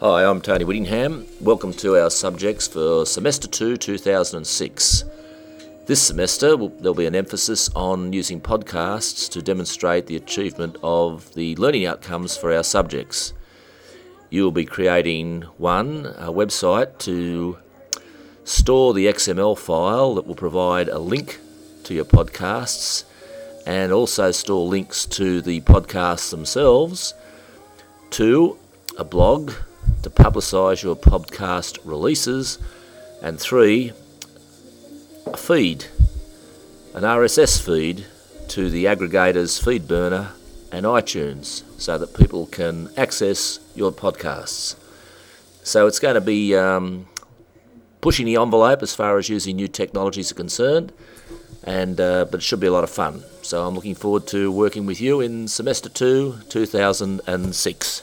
Hi, I'm Tony Whittingham. Welcome to our subjects for Semester 2 2006. This semester, there'll be an emphasis on using podcasts to demonstrate the achievement of the learning outcomes for our subjects. You will be creating one, a website to store the XML file that will provide a link to your podcasts and also store links to the podcasts themselves, to a blog to publicise your podcast releases, and three, a feed, an RSS feed to the aggregators FeedBurner and iTunes so that people can access your podcasts. So it's going to be um, pushing the envelope as far as using new technologies are concerned, and uh, but it should be a lot of fun. So I'm looking forward to working with you in semester two, 2006.